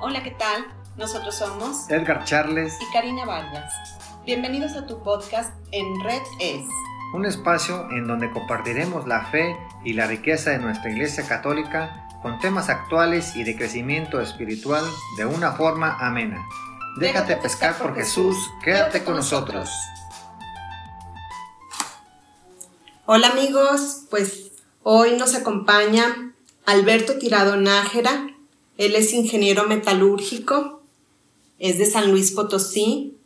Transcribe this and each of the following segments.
Hola, ¿qué tal? Nosotros somos Edgar Charles y Karina Vargas. Bienvenidos a tu podcast en Red Es. Un espacio en donde compartiremos la fe y la riqueza de nuestra Iglesia Católica con temas actuales y de crecimiento espiritual de una forma amena. Déjate pescar por Jesús, quédate con nosotros. Hola amigos, pues hoy nos acompaña Alberto Tirado Nájera. Él es ingeniero metalúrgico, es de San Luis Potosí,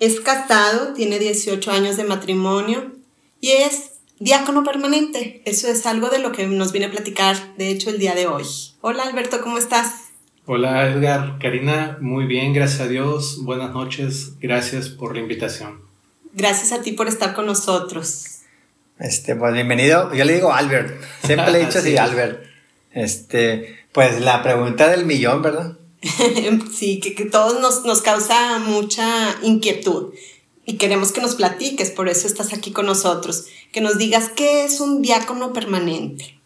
es casado, tiene 18 años de matrimonio y es diácono permanente. Eso es algo de lo que nos viene a platicar, de hecho, el día de hoy. Hola Alberto, ¿cómo estás? Hola Edgar, Karina, muy bien, gracias a Dios. Buenas noches, gracias por la invitación. Gracias a ti por estar con nosotros. Este, pues bienvenido. Yo le digo Albert. Siempre le he dicho así, Albert. Este, pues la pregunta del millón, ¿verdad? sí, que, que todos nos, nos causa mucha inquietud y queremos que nos platiques, por eso estás aquí con nosotros, que nos digas qué es un diácono permanente.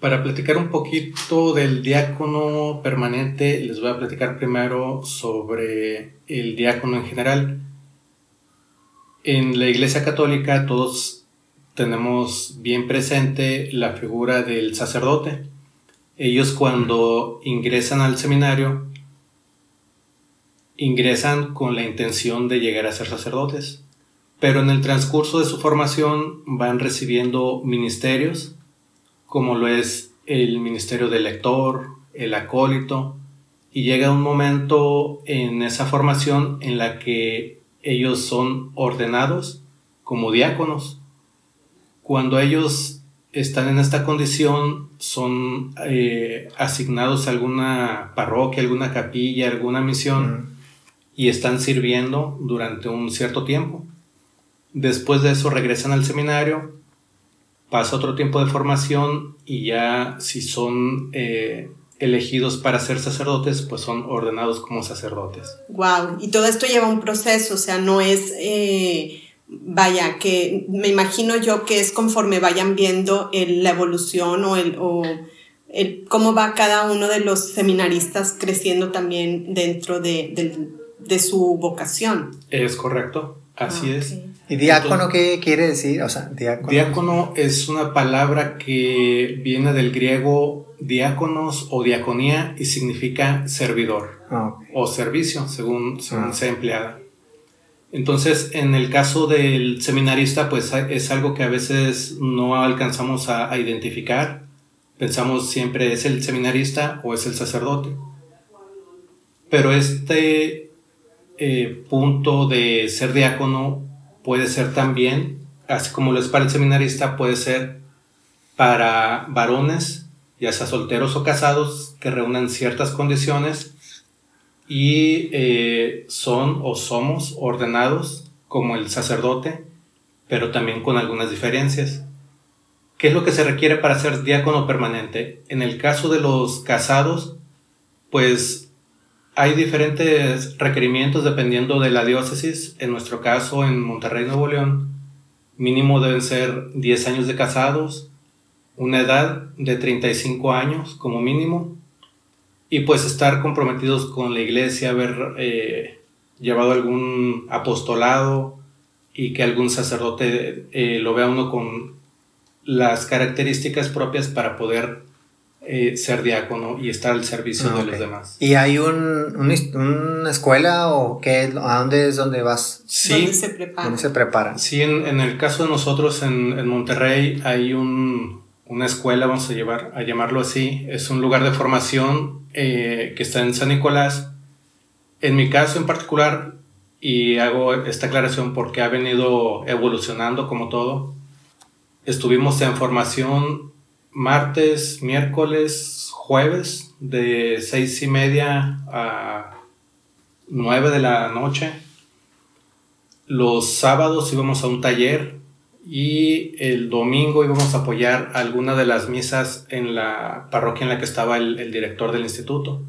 Para platicar un poquito del diácono permanente, les voy a platicar primero sobre el diácono en general. En la Iglesia Católica todos tenemos bien presente la figura del sacerdote. Ellos cuando ingresan al seminario, ingresan con la intención de llegar a ser sacerdotes, pero en el transcurso de su formación van recibiendo ministerios, como lo es el ministerio del lector, el acólito, y llega un momento en esa formación en la que ellos son ordenados como diáconos. Cuando ellos están en esta condición, son eh, asignados a alguna parroquia, alguna capilla, alguna misión, y están sirviendo durante un cierto tiempo. Después de eso regresan al seminario, pasa otro tiempo de formación y ya si son eh, elegidos para ser sacerdotes, pues son ordenados como sacerdotes. Wow, y todo esto lleva un proceso, o sea, no es, eh, vaya, que me imagino yo que es conforme vayan viendo el, la evolución o el... O el, cómo va cada uno de los seminaristas creciendo también dentro de, de, de su vocación. Es correcto, así Ah, es. ¿Y diácono qué quiere decir? O sea, diácono. Diácono es una palabra que viene del griego diáconos o diaconía y significa servidor Ah, o servicio, según, según Ah. sea empleada. Entonces, en el caso del seminarista, pues es algo que a veces no alcanzamos a, a identificar. Pensamos siempre es el seminarista o es el sacerdote. Pero este eh, punto de ser diácono puede ser también, así como lo es para el seminarista, puede ser para varones, ya sea solteros o casados, que reúnan ciertas condiciones y eh, son o somos ordenados como el sacerdote, pero también con algunas diferencias. ¿Qué es lo que se requiere para ser diácono permanente? En el caso de los casados, pues hay diferentes requerimientos dependiendo de la diócesis. En nuestro caso, en Monterrey, Nuevo León, mínimo deben ser 10 años de casados, una edad de 35 años como mínimo, y pues estar comprometidos con la iglesia, haber eh, llevado algún apostolado y que algún sacerdote eh, lo vea uno con las características propias para poder eh, ser diácono y estar al servicio de los demás. ¿Y hay un, una escuela o qué? es lo- ¿A dónde es donde vas? Sí, ¿Dónde se prepara? ¿Dónde se preparan? Sí, en, en el caso de nosotros en, en Monterrey hay un, una escuela, vamos a, llevar, a llamarlo así, es un lugar de formación eh, que está en San Nicolás. En mi caso en particular, y hago esta aclaración porque ha venido evolucionando como todo, estuvimos en formación martes, miércoles, jueves, de seis y media a nueve de la noche. Los sábados íbamos a un taller y el domingo íbamos a apoyar alguna de las misas en la parroquia en la que estaba el, el director del instituto.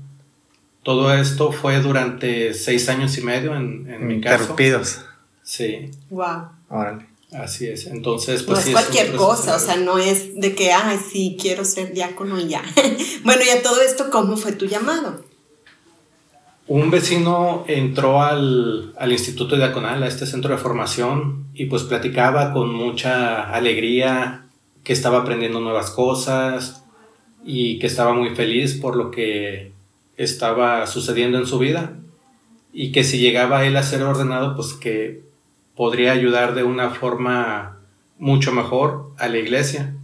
Todo esto fue durante seis años y medio en, en mi caso. Interrumpidos. Sí. Wow. Órale. Así es, entonces pues... No es cualquier cosa, o sea, no es de que, ay, sí, quiero ser diácono y ya. bueno, y a todo esto, ¿cómo fue tu llamado? Un vecino entró al, al Instituto Diaconal, a este centro de formación, y pues platicaba con mucha alegría que estaba aprendiendo nuevas cosas y que estaba muy feliz por lo que estaba sucediendo en su vida y que si llegaba él a ser ordenado, pues que podría ayudar de una forma mucho mejor a la iglesia.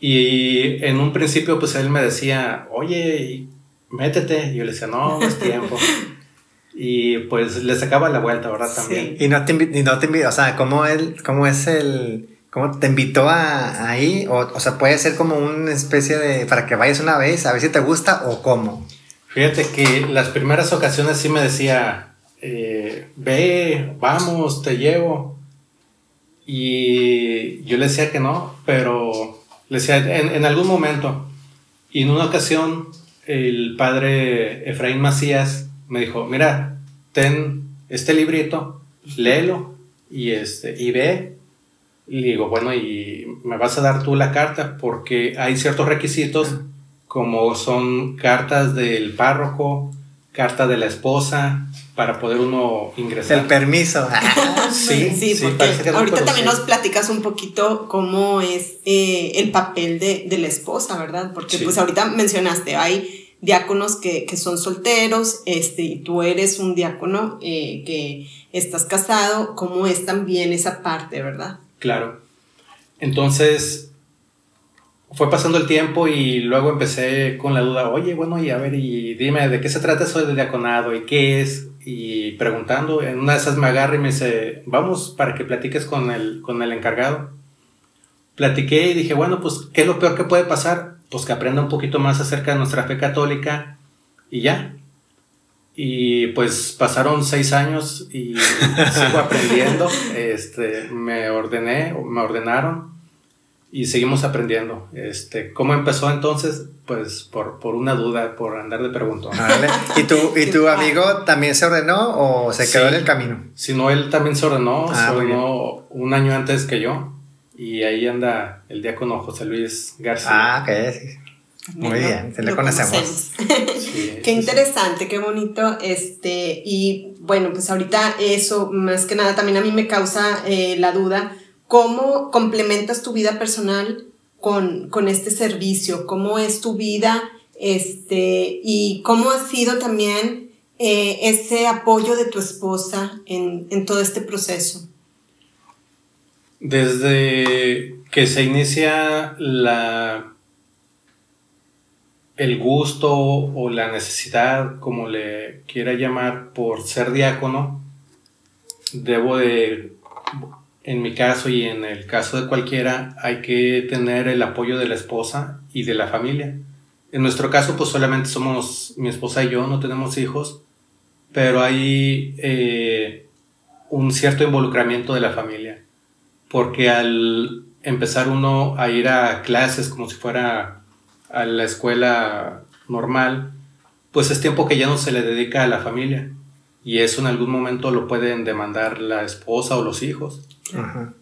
Y en un principio, pues él me decía, oye, métete. Y yo le decía, no, no es tiempo. y pues le sacaba la vuelta, ¿verdad? También. Y no te, y no te invitó, o sea, ¿cómo, él, cómo es el... ¿Cómo te invitó a, ahí? O, o sea, puede ser como una especie de... para que vayas una vez, a ver si te gusta o cómo. Fíjate que las primeras ocasiones sí me decía, eh, ve, vamos, te llevo. Y yo le decía que no, pero le decía en, en algún momento. Y en una ocasión, el padre Efraín Macías me dijo, mira, ten este librito, léelo y, este, y ve. Y digo, bueno, y me vas a dar tú la carta porque hay ciertos requisitos como son cartas del párroco, carta de la esposa, para poder uno ingresar. El permiso. sí, sí, porque ahorita también nos platicas un poquito cómo es eh, el papel de, de, la esposa, ¿verdad? Porque pues ahorita mencionaste, hay diáconos que, que, son solteros, este, y tú eres un diácono eh, que estás casado, ¿cómo es también esa parte, verdad? Claro. Entonces, fue pasando el tiempo y luego empecé con la duda, oye, bueno, y a ver, y dime, ¿de qué se trata eso de diaconado y qué es? Y preguntando, en una de esas me agarra y me dice, vamos para que platiques con el, con el encargado. Platiqué y dije, bueno, pues, ¿qué es lo peor que puede pasar? Pues que aprenda un poquito más acerca de nuestra fe católica y ya. Y pues pasaron seis años y sigo aprendiendo. Este, me ordené, me ordenaron y seguimos aprendiendo. Este, ¿Cómo empezó entonces? Pues por, por una duda, por andar de pregunto. ¿Y, tu, ¿Y tu amigo también se ordenó o se quedó en el camino? Si no, él también se ordenó, ah, se ordenó un año antes que yo. Y ahí anda el diácono José Luis García. Ah, ok. Muy bien, se le conocemos. qué interesante, qué bonito. Este, y bueno, pues ahorita eso, más que nada, también a mí me causa eh, la duda ¿Cómo complementas tu vida personal con, con este servicio? ¿Cómo es tu vida? Este, y cómo ha sido también eh, ese apoyo de tu esposa en, en todo este proceso. Desde que se inicia la, el gusto o la necesidad, como le quiera llamar, por ser diácono, debo de en mi caso y en el caso de cualquiera, hay que tener el apoyo de la esposa y de la familia. En nuestro caso, pues solamente somos mi esposa y yo, no tenemos hijos, pero hay eh, un cierto involucramiento de la familia, porque al empezar uno a ir a clases como si fuera a la escuela normal, pues es tiempo que ya no se le dedica a la familia y eso en algún momento lo pueden demandar la esposa o los hijos.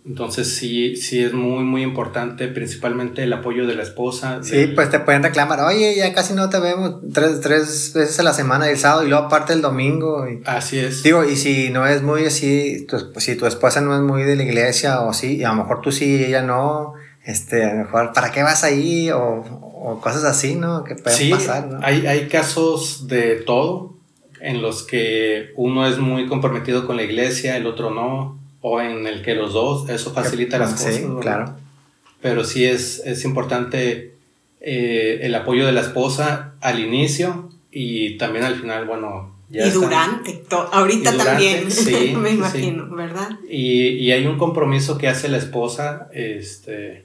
Entonces sí, sí es muy, muy importante, principalmente el apoyo de la esposa. Sí, pues te pueden reclamar, oye, ya casi no te vemos tres, tres veces a la semana, el sábado y luego aparte el domingo. Y, así es. Digo, y si no es muy así, si tu esposa no es muy de la iglesia o sí, y a lo mejor tú sí y ella no, este, a lo mejor, ¿para qué vas ahí? O, o cosas así, ¿no? Que pueden pasar, ¿no? Hay, hay casos de todo en los que uno es muy comprometido con la iglesia, el otro no o en el que los dos, eso facilita las cosas. claro. Pero sí es, es importante eh, el apoyo de la esposa al inicio y también al final, bueno. Ya y durante, ahorita también, sí, me imagino, ¿verdad? Y, y, hay un compromiso que hace la esposa, este,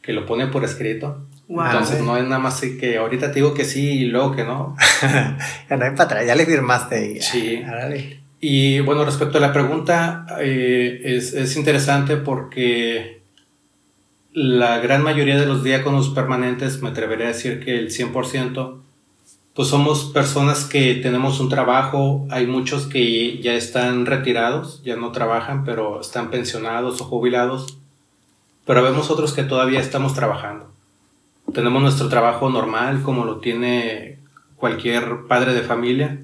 que lo pone por escrito. Entonces no es nada más así que ahorita te digo que sí y luego que no. ya no hay para atrás, ya le firmaste. sí. Y bueno, respecto a la pregunta, eh, es, es, interesante porque la gran mayoría de los diáconos permanentes, me atrevería a decir que el 100%, pues somos personas que tenemos un trabajo, hay muchos que ya están retirados, ya no trabajan, pero están pensionados o jubilados, pero vemos otros que todavía estamos trabajando. Tenemos nuestro trabajo normal, como lo tiene cualquier padre de familia,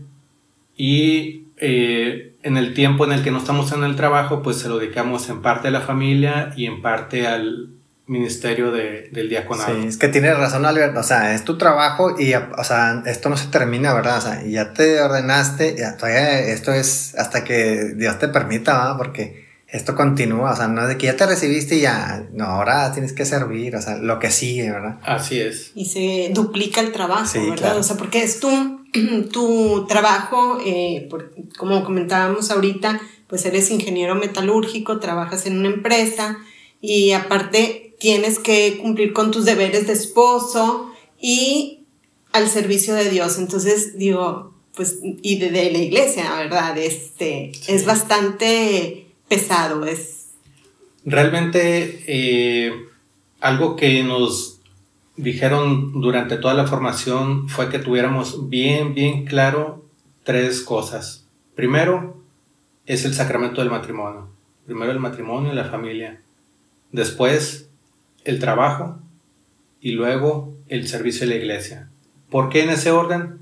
y eh, en el tiempo en el que no estamos en el trabajo, pues se lo dedicamos en parte a la familia y en parte al, ministerio de, del diaconado. Sí, es que tienes razón, Albert. O sea, es tu trabajo y, o sea, esto no se termina, ¿verdad? O sea, ya te ordenaste, ya, todavía esto es hasta que Dios te permita, ¿verdad? Porque esto continúa, o sea, no es de que ya te recibiste y ya, no, ahora tienes que servir, o sea, lo que sigue, ¿verdad? Así es. Y se duplica el trabajo, ¿verdad? O sea, porque es tu, tu trabajo, eh, como comentábamos ahorita, pues eres ingeniero metalúrgico, trabajas en una empresa y aparte tienes que cumplir con tus deberes de esposo y al servicio de Dios. Entonces, digo, pues, y de, la iglesia, ¿verdad? Este, Es bastante pesado, es... Realmente, eh, algo que nos dijeron durante toda la formación fue que tuviéramos bien, bien claro tres cosas. Primero, es el sacramento del matrimonio. Primero el matrimonio y la familia. Después, el trabajo y luego el servicio de la iglesia. ¿Por qué en ese orden?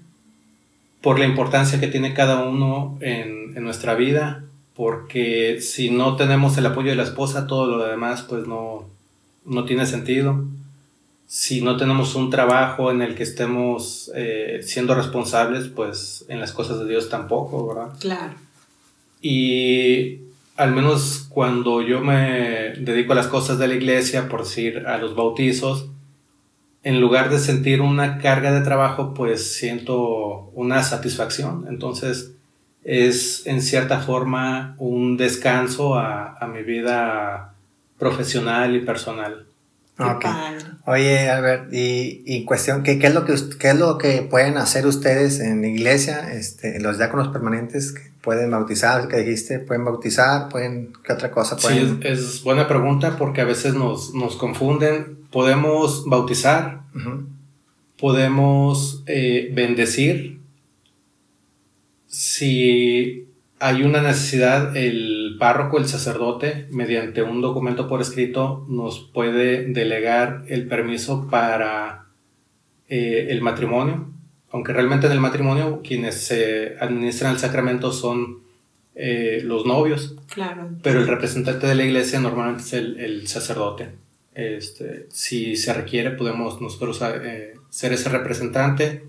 Por la importancia que tiene cada uno en, en nuestra vida, porque si no tenemos el apoyo de la esposa, todo lo demás pues no, no tiene sentido. Si no tenemos un trabajo en el que estemos eh, siendo responsables, pues en las cosas de Dios tampoco, ¿verdad? Claro. Y al menos cuando yo me dedico a las cosas de la iglesia, por decir a los bautizos, en lugar de sentir una carga de trabajo, pues siento una satisfacción. Entonces es en cierta forma un descanso a, mi vida profesional y personal. Oye, Albert, y, y cuestión, ¿qué, ¿qué, es lo que, ¿qué es lo que pueden hacer ustedes en la iglesia, este, los diáconos permanentes? pueden bautizar, que dijiste, pueden bautizar, pueden, ¿qué otra cosa pueden? Sí, es, buena pregunta porque a veces nos, nos confunden. Podemos bautizar, podemos eh, bendecir. Si hay una necesidad, el párroco, el sacerdote, mediante un documento por escrito, nos puede delegar el permiso para eh, el matrimonio aunque realmente en el matrimonio quienes se administran el sacramento son eh, los novios. Claro. Pero el representante de la iglesia normalmente es el, sacerdote. Este, si se requiere, podemos nosotros eh, ser ese representante.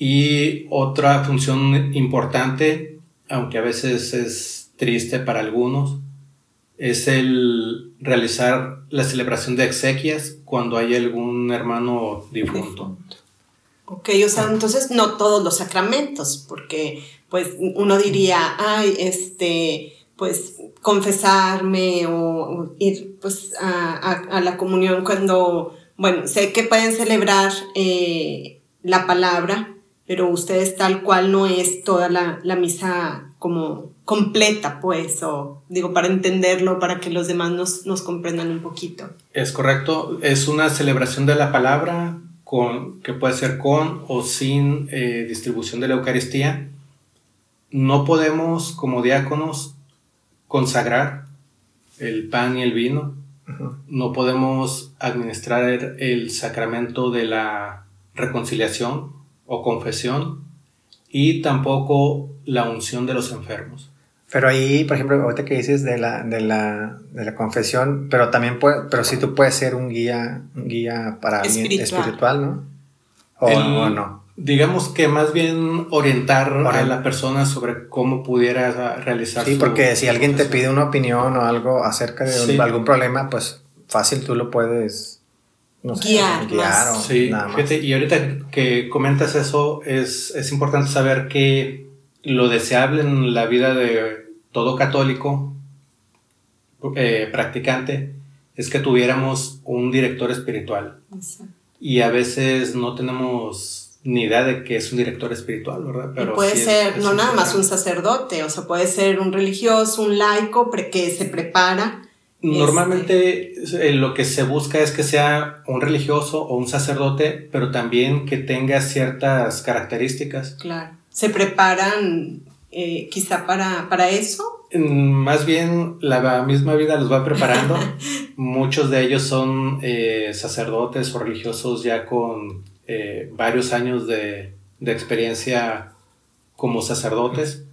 Y otra función importante, aunque a veces es triste para algunos, es el realizar la celebración de exequias cuando hay algún hermano difunto. Ok, o sea, entonces no todos los sacramentos, porque pues uno diría, ay, este, pues confesarme o, ir pues a, la comunión cuando, bueno, sé que pueden celebrar eh, la palabra, pero ustedes tal cual no es toda la, la misa como completa, pues, o digo, para entenderlo, para que los demás nos, nos comprendan un poquito. Es correcto, es una celebración de la palabra, que puede ser con o sin eh, distribución de la Eucaristía, no podemos como diáconos consagrar el pan y el vino, no podemos administrar el sacramento de la reconciliación o confesión y tampoco la unción de los enfermos. Pero ahí, por ejemplo, ahorita que dices de la, de la, de la confesión, pero también puede, pero sí tú puedes ser un guía, un guía para espiritual, espiritual ¿no? O, no. Digamos que más bien orientar a la persona sobre cómo pudiera realizar Sí, porque si alguien te pide una opinión o algo acerca de algún problema, pues fácil tú lo puedes no sé, guiar, guiar o sí, nada más. y ahorita que comentas eso, es, es importante saber que lo deseable en la vida de todo católico eh, practicante es que tuviéramos un director espiritual. Y a veces no tenemos ni idea de que es un director espiritual, ¿verdad? Pero puede ser no nada más un sacerdote, o sea, puede ser un religioso, un laico que se prepara Normalmente eh, lo que se busca es que sea un religioso o un sacerdote, pero también que tenga ciertas características. Claro. ¿Se preparan eh, quizá para, para eso? Mm, Más bien la misma vida los va preparando. Muchos de ellos son eh, sacerdotes o religiosos ya con eh, varios años de, de experiencia como sacerdotes,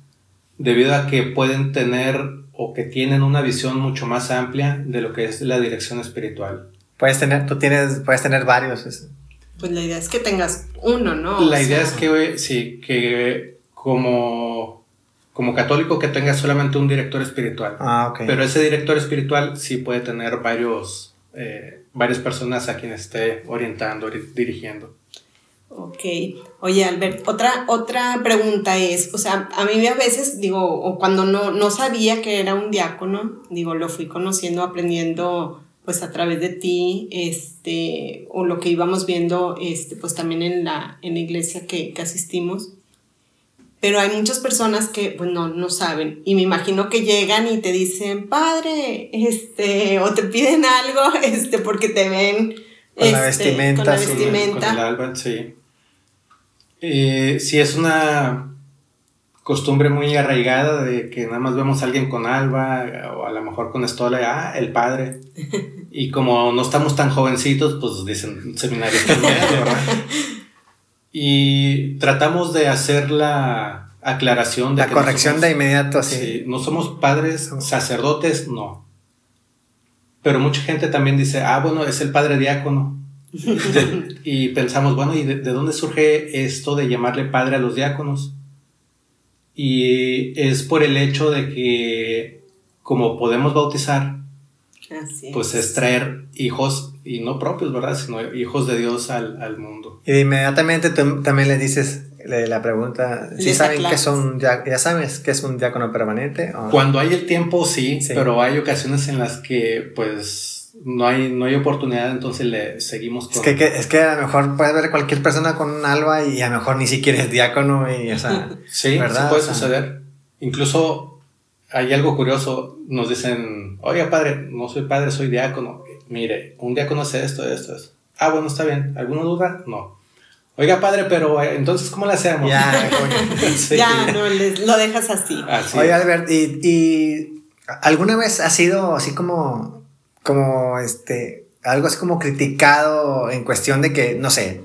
debido a que pueden tener o que tienen una visión mucho más amplia de lo que es la dirección espiritual. Puedes tener, tú tienes, puedes tener varios. es- Pues la idea es que tengas uno, ¿no? La O idea sea, es que, sí, que como, como católico que tenga solamente un director espiritual. Ah, ok. Pero ese director espiritual sí puede tener varios, eh, varias personas a quienes esté orientando, ori- dirigiendo. Ok. Oye, Albert, otra, otra pregunta es, o sea, a mí a veces, digo, o cuando no, no sabía que era un diácono, digo, lo fui conociendo, aprendiendo, pues a través de ti, este, o lo que íbamos viendo, este, pues también en la, en la iglesia que, que asistimos. Pero hay muchas personas que, pues no, no saben. Y me imagino que llegan y te dicen, padre, este, o te piden algo, este, porque te ven. Con la este, vestimenta, Con la sí. Con el- vestimenta. Con el alba, sí. Eh, sí, es una costumbre muy arraigada de que nada más vemos a alguien con alba o a lo mejor con estola, ah, el padre. Y como no estamos tan jovencitos, pues dicen seminarista medio, ¿verdad? Y tratamos de hacer la aclaración de la que no corrección somos- de inmediato, sí. Sí, no somos padres, sacerdotes, no. Pero mucha gente también dice, ah, bueno, es el padre diácono. De- y pensamos, bueno, ¿y de, de dónde surge esto de llamarle padre a los diáconos? Y es por el hecho de que, como podemos bautizar, Así es. pues es traer hijos, y no propios, ¿verdad? Sino hijos de Dios al, al mundo. Y de inmediatamente tú también le dices le- la pregunta, si Les saben que es dia- ya sabes que es un diácono permanente o Cuando hay el tiempo, sí, Sí. pero hay ocasiones en las que, pues, no hay, no hay oportunidad, entonces le seguimos con... es que, que- es que a lo mejor puedes ver cualquier persona con un alba y a lo mejor ni siquiera es diácono y o sea, Sí, ¿verdad? sí puede O sea, suceder. Incluso hay algo curioso, nos dicen, oiga padre, no soy padre, soy diácono. Mire, un diácono hace esto, esto, esto. Ah, bueno, está bien. ¿Alguna duda? No. Oiga padre, pero eh, entonces, ¿cómo le hacemos? ya. Sí. Ya, no, les, lo dejas así. Así Oye. Albert, ¿y, y alguna vez ha sido así como, como este, algo así como criticado en cuestión de que, no sé,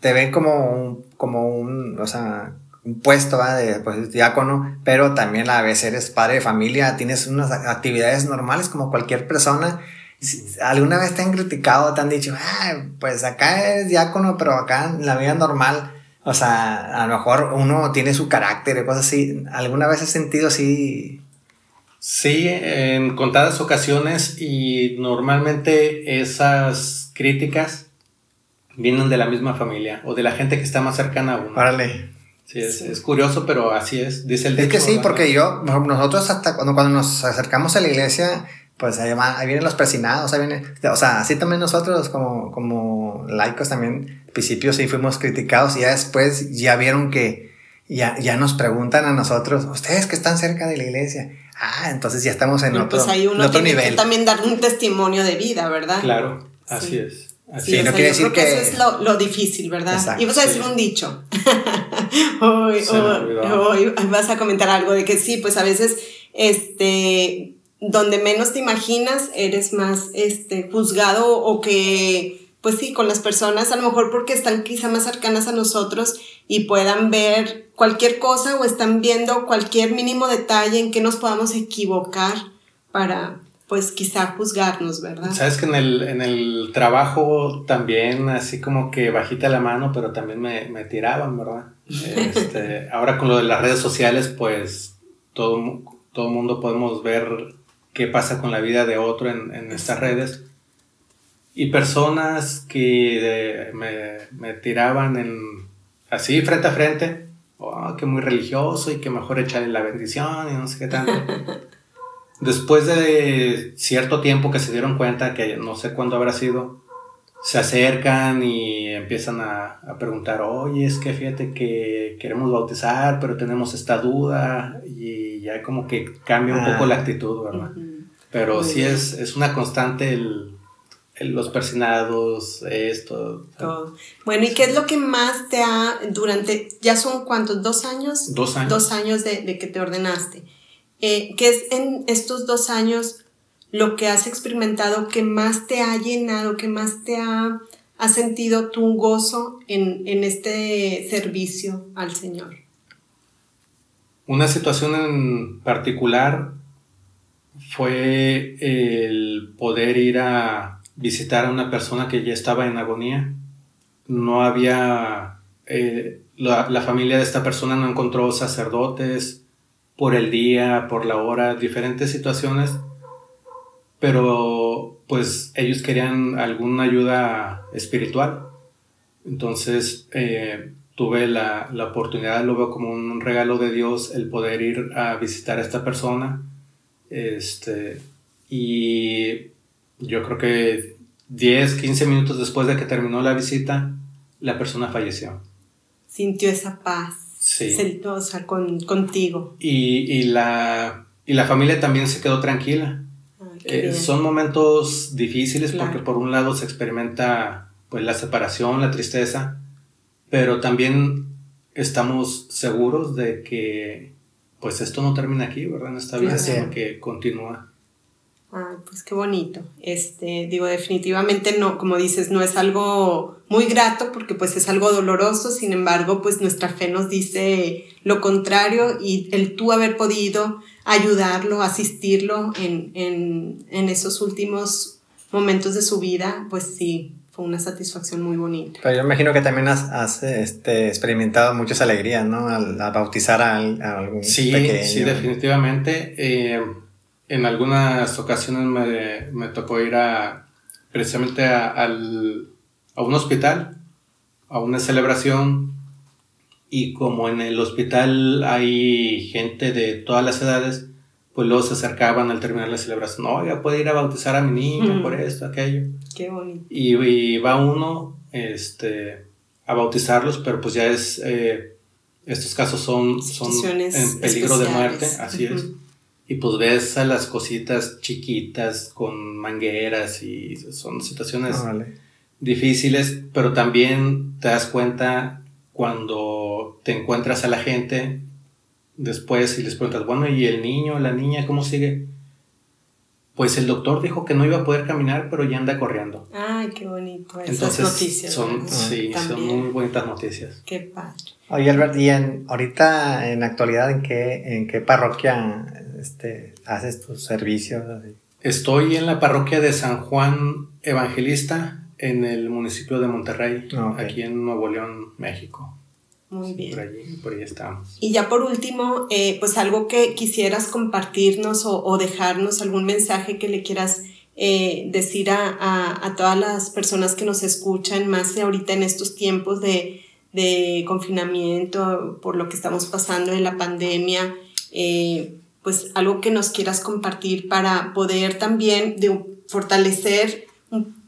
te ven como un, como un, o sea, un puesto de pues, diácono, pero también a veces eres padre de familia, tienes unas actividades normales como cualquier persona. ¿Alguna vez te han criticado, te han dicho, "Ah, pues acá es diácono, pero acá en la vida normal, o sea, a lo mejor uno tiene su carácter y cosas así. ¿Alguna vez has sentido así? Sí, en contadas ocasiones y normalmente esas críticas vienen de la misma familia o de la gente que está más cercana a uno. Órale. Sí, es, es curioso, pero así es, dice el Es que dicho, sí, ¿verdad? porque yo, nosotros hasta cuando, cuando nos acercamos a la iglesia, pues ahí, vienen los persinados, ahí viene, o sea, así también nosotros como, como laicos también, al principio sí fuimos criticados y ya después ya vieron que ya, ya nos preguntan a nosotros, ustedes que están cerca de la iglesia, ah, entonces ya estamos en otro, pues ahí en uno otro tiene nivel. que también dar un testimonio de vida, ¿verdad? Claro, así Sí. es. Así Sí, o no sea, quiere yo decir que, eso es lo, lo difícil, ¿verdad? Exacto, y vas a decir sí. un dicho. hoy, hoy- hoy vas a comentar algo de que sí, pues a veces, este, donde menos te imaginas, eres más, este, juzgado o que, pues sí, con las personas, a lo mejor porque están quizá más cercanas a nosotros y puedan ver cualquier cosa o están viendo cualquier mínimo detalle en que nos podamos equivocar para, pues quizá juzgarnos, ¿verdad? Sabes que en el, en el trabajo también, así como que bajita la mano, pero también me, me tiraban, ¿verdad? Este, ahora con lo de las redes sociales, pues todo, todo mundo podemos ver qué pasa con la vida de otro en, en estas redes. Y personas que eh, me, me tiraban en, así frente a frente, oh, que muy religioso y que mejor echarle la bendición y no sé qué tanto. Después de cierto tiempo que se dieron cuenta, que no sé cuándo habrá sido, se acercan y empiezan a, a preguntar, oye, es que fíjate que queremos bautizar, pero tenemos esta duda y ya como que cambia un Ah. poco la actitud, ¿verdad? Ujú. Pero Muy sí bien. es, es una constante el- los persinados, esto. Todo. Bueno, ¿y qué es lo que más te ha, durante, ya son cuántos, dos años? Dos años. Dos años de, de que te ordenaste. Eh, ¿Qué es en estos dos años lo que has experimentado que más te ha llenado, que más te ha, ha sentido tu gozo en, en este servicio al Señor? Una situación en particular fue el poder ir a visitar a una persona que ya estaba en agonía. No había, eh, la, la familia de esta persona no encontró sacerdotes por el día, por la hora, diferentes situaciones, pero pues ellos querían alguna ayuda espiritual. Entonces eh, tuve la, la oportunidad, lo veo como un regalo de Dios el poder ir a visitar a esta persona. Este, y yo creo que 10, 15 minutos después de que terminó la visita, la persona falleció. Sintió esa paz Sí. celosa con, contigo. Y, y la, y la familia también se quedó tranquila. Ay, qué Eh, son momentos difíciles Claro. porque por un lado se experimenta pues la separación, la tristeza, pero también estamos seguros de que pues esto no termina aquí, ¿verdad? En esta vida, Claro. sino que continúa. Ay, pues qué bonito. Este, digo, definitivamente no, como dices, no es algo muy grato porque pues es algo doloroso, sin embargo, pues nuestra fe nos dice lo contrario y el tú haber podido ayudarlo, asistirlo en, en, en esos últimos momentos de su vida, pues sí, fue una satisfacción muy bonita. Pero yo imagino que también has, has, este, experimentado muchas alegrías, ¿no? Al, al bautizar a algún Sí, pequeño. sí, definitivamente. Eh, en algunas ocasiones me, me tocó ir a precisamente a, al- a un hospital, a una celebración, y como en el hospital hay gente de todas las edades, pues luego se acercaban al terminar la celebración, oiga, puede ir a bautizar a mi niño Mm. por esto, aquello. Qué bonito. Y, y va uno este, a bautizarlos, pero pues ya es, eh, estos casos son, son en peligro de muerte, así es. Y pues ves a las cositas chiquitas con mangueras y son situaciones difíciles, pero también te das cuenta cuando te encuentras a la gente después y les preguntas, bueno, ¿y el niño, la niña, cómo sigue? Pues el doctor dijo que no iba a poder caminar, pero ya anda corriendo. Ay, qué bonito. Esas Entonces, noticias. son, sí, son muy bonitas noticias. Qué padre. Oye, Albert, y en, ahorita en la actualidad, ¿en qué, en qué parroquia este, haces tus servicios? así? Estoy en la parroquia de San Juan Evangelista en el municipio de Monterrey, Ah, ok. aquí en Nuevo León, México. Muy bien. Por allí, por ahí estamos. Y ya por último, eh, pues algo que quisieras compartirnos o, o dejarnos, algún mensaje que le quieras eh, decir a, a- a todas las personas que nos escuchan, más ahorita en estos tiempos de, de confinamiento, por lo que estamos pasando en la pandemia, eh, pues algo que nos quieras compartir para poder también fortalecer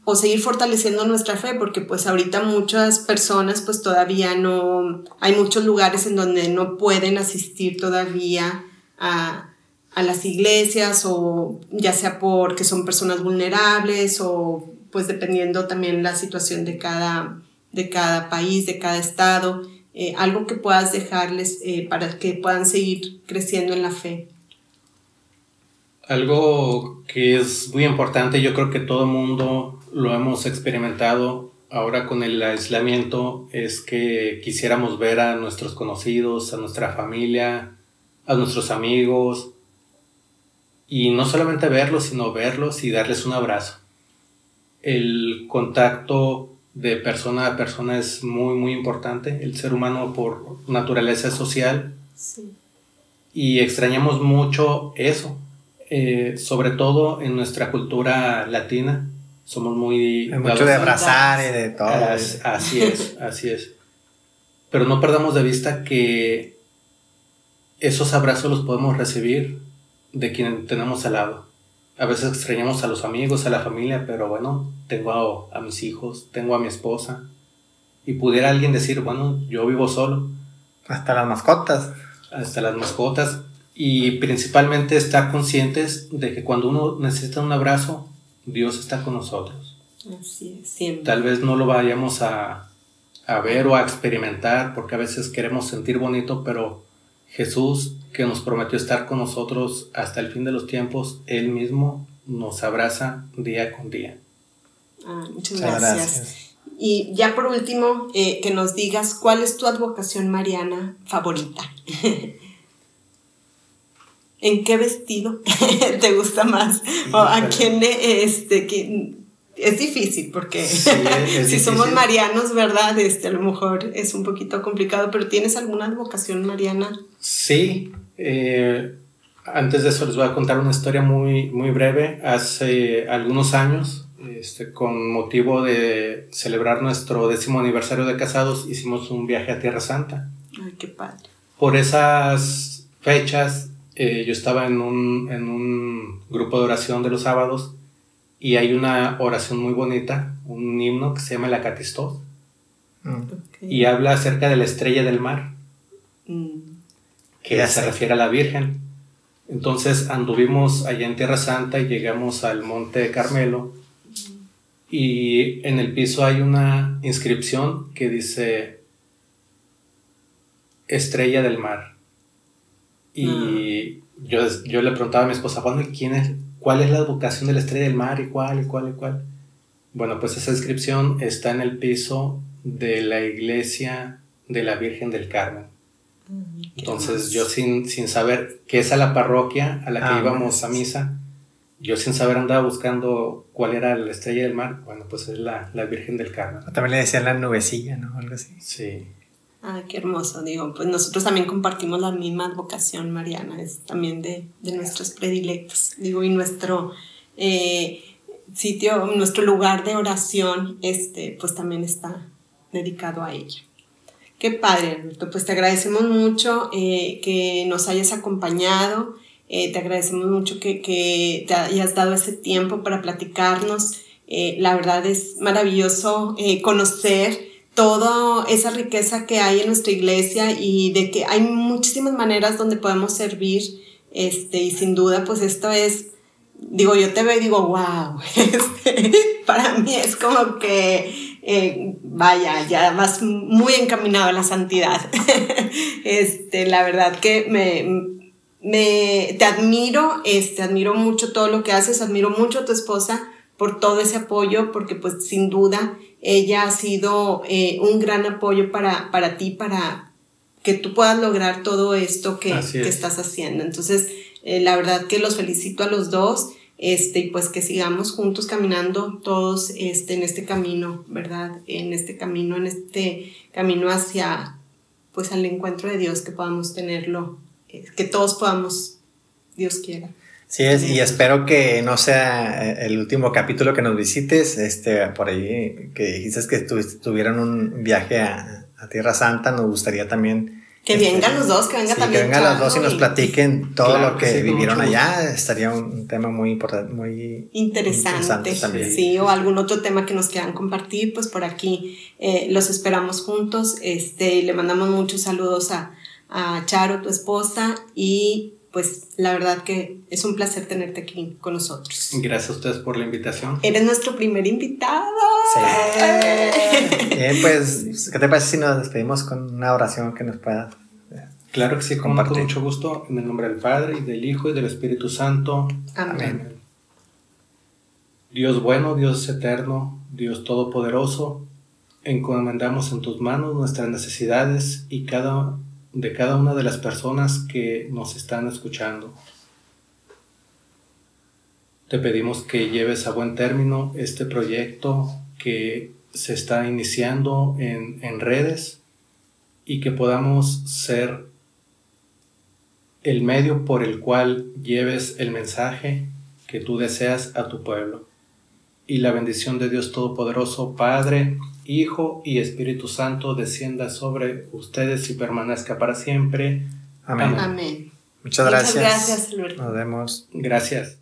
o seguir fortaleciendo nuestra fe, porque pues ahorita muchas personas pues todavía no, hay muchos lugares en donde no pueden asistir todavía a, a las iglesias o ya sea porque son personas vulnerables o pues dependiendo también la situación de cada, de cada país, de cada estado, eh, algo que puedas dejarles eh, para que puedan seguir creciendo en la fe. Algo que es muy importante, yo creo que todo mundo lo hemos experimentado ahora con el aislamiento, es que quisiéramos ver a nuestros conocidos, a nuestra familia, a nuestros amigos, y no solamente verlos, sino verlos y darles un abrazo. El contacto de persona a persona es muy, muy importante. El ser humano por naturaleza es social Sí. y extrañamos mucho eso, eh, sobre todo en nuestra cultura latina. Somos muy... Hay mucho de abrazar y de todo. As- Así es, así es. Pero no perdamos de vista que esos abrazos los podemos recibir de quien tenemos al lado. A veces extrañamos a los amigos, a la familia, pero bueno, tengo a, a mis hijos, tengo a mi esposa. Y pudiera alguien decir, bueno, yo vivo solo, Hasta las mascotas. hasta las mascotas. Y principalmente estar conscientes de que cuando uno necesita un abrazo, Dios está con nosotros. Así es, siempre. Tal vez no lo vayamos a, a ver o a experimentar porque a veces queremos sentir bonito, pero Jesús que nos prometió estar con nosotros hasta el fin de los tiempos, Él mismo nos abraza día con día. Ah, muchas Muchas gracias. gracias. Y ya por último, eh, que nos digas cuál es tu advocación mariana favorita. ¿En qué vestido te gusta más? ¿O a quién le- este, que, es difícil porque Sí, es si somos marianos, ¿verdad? Este, a lo mejor es un poquito complicado, pero ¿tienes alguna advocación mariana? Sí, eh, antes de eso les voy a contar una historia muy, muy breve. Hace algunos años, este, con motivo de celebrar nuestro décimo aniversario de casados, hicimos un viaje a Tierra Santa. Ay, qué padre. Por esas fechas, eh, yo estaba en un, en un grupo de oración de los sábados y hay una oración muy bonita, un himno que se llama la Catistó Mm. Ok. y habla acerca de la estrella del mar. Mm, que Ya se sé. refiere a la Virgen. Entonces anduvimos allá en Tierra Santa y llegamos al Monte Carmelo y en el piso hay una inscripción que dice Estrella del Mar. Y yo, yo le preguntaba a mi esposa, bueno, ¿y quién es? ¿Cuál es la vocación de la Estrella del Mar? ¿Y cuál? ¿Y cuál? ¿Y cuál? Bueno, pues esa inscripción está en el piso de la iglesia de la Virgen del Carmen. qué Entonces yo sin, sin saber qué es a la parroquia a la que Ah, íbamos a misa, yo sin saber andaba buscando cuál era la estrella del mar. Bueno, pues es la, la Virgen del Carmen. También le decían la nubecilla, ¿no? Algo así. Sí. Ah, qué hermoso, digo, pues nosotros también compartimos la misma vocación mariana, es también de, de nuestros predilectos, digo, y nuestro eh, sitio, nuestro lugar de oración, este, pues también está dedicado a ella. Qué padre, Alberto, pues te agradecemos mucho eh, que nos hayas acompañado, eh, te agradecemos mucho que, que te hayas dado ese tiempo para platicarnos, la verdad es maravilloso conocer toda esa riqueza que hay en nuestra iglesia y de que hay muchísimas maneras donde podemos servir, este, y sin duda, pues esto es, digo, yo te veo y digo, wow, este, para mí es como que, eh, vaya, ya vas muy encaminado a la santidad. este, la verdad que me, me, te admiro, este, admiro mucho todo lo que haces, admiro mucho a tu esposa por todo ese apoyo, porque pues sin duda ella ha sido eh, un gran apoyo para, para ti, para que tú puedas lograr todo esto que, que es. estás haciendo. Entonces, eh, la verdad que los felicito a los dos, este, y pues que sigamos juntos caminando todos este, en este camino, ¿verdad? En este camino, en este camino hacia, pues al encuentro de Dios, que podamos tenerlo, eh, que todos podamos, Dios quiera. Sí es, y espero que no sea eh, el último capítulo que nos visites, este, por ahí que dijiste que tu- tuvieron un viaje a, a Tierra Santa, nos gustaría también... Que este, vengan los dos, que venga sí, también. Que vengan los dos y nos platiquen todo Claro lo que sí, vivieron allá, estaría un tema muy importante, muy... Interesante, Interesante también. sí, o algún otro tema que nos quieran compartir, pues por aquí eh, los esperamos juntos. Este, y le mandamos muchos saludos a, a Charo, tu esposa, y pues la verdad que es un placer tenerte aquí con nosotros. Gracias a ustedes por la invitación. Eres nuestro primer invitado. Sí. Bien, pues, ¿qué te parece si nos despedimos con una oración que nos pueda... Claro que sí, con, Compartir. con mucho gusto, en el nombre del Padre, y del Hijo, y del Espíritu Santo. Amén. Dios bueno, Dios eterno, Dios todopoderoso, encomendamos en tus manos nuestras necesidades y cada de cada una de las personas que nos están escuchando. Te pedimos que lleves a buen término este proyecto que se está iniciando en, en redes y que podamos ser el medio por el cual lleves el mensaje que tú deseas a tu pueblo. Y la bendición de Dios Todopoderoso, Padre, Hijo y Espíritu Santo descienda sobre ustedes y permanezca para siempre. Amén. Amén. Amén. Muchas Muchas gracias. gracias, Alberto. Nos vemos. Gracias.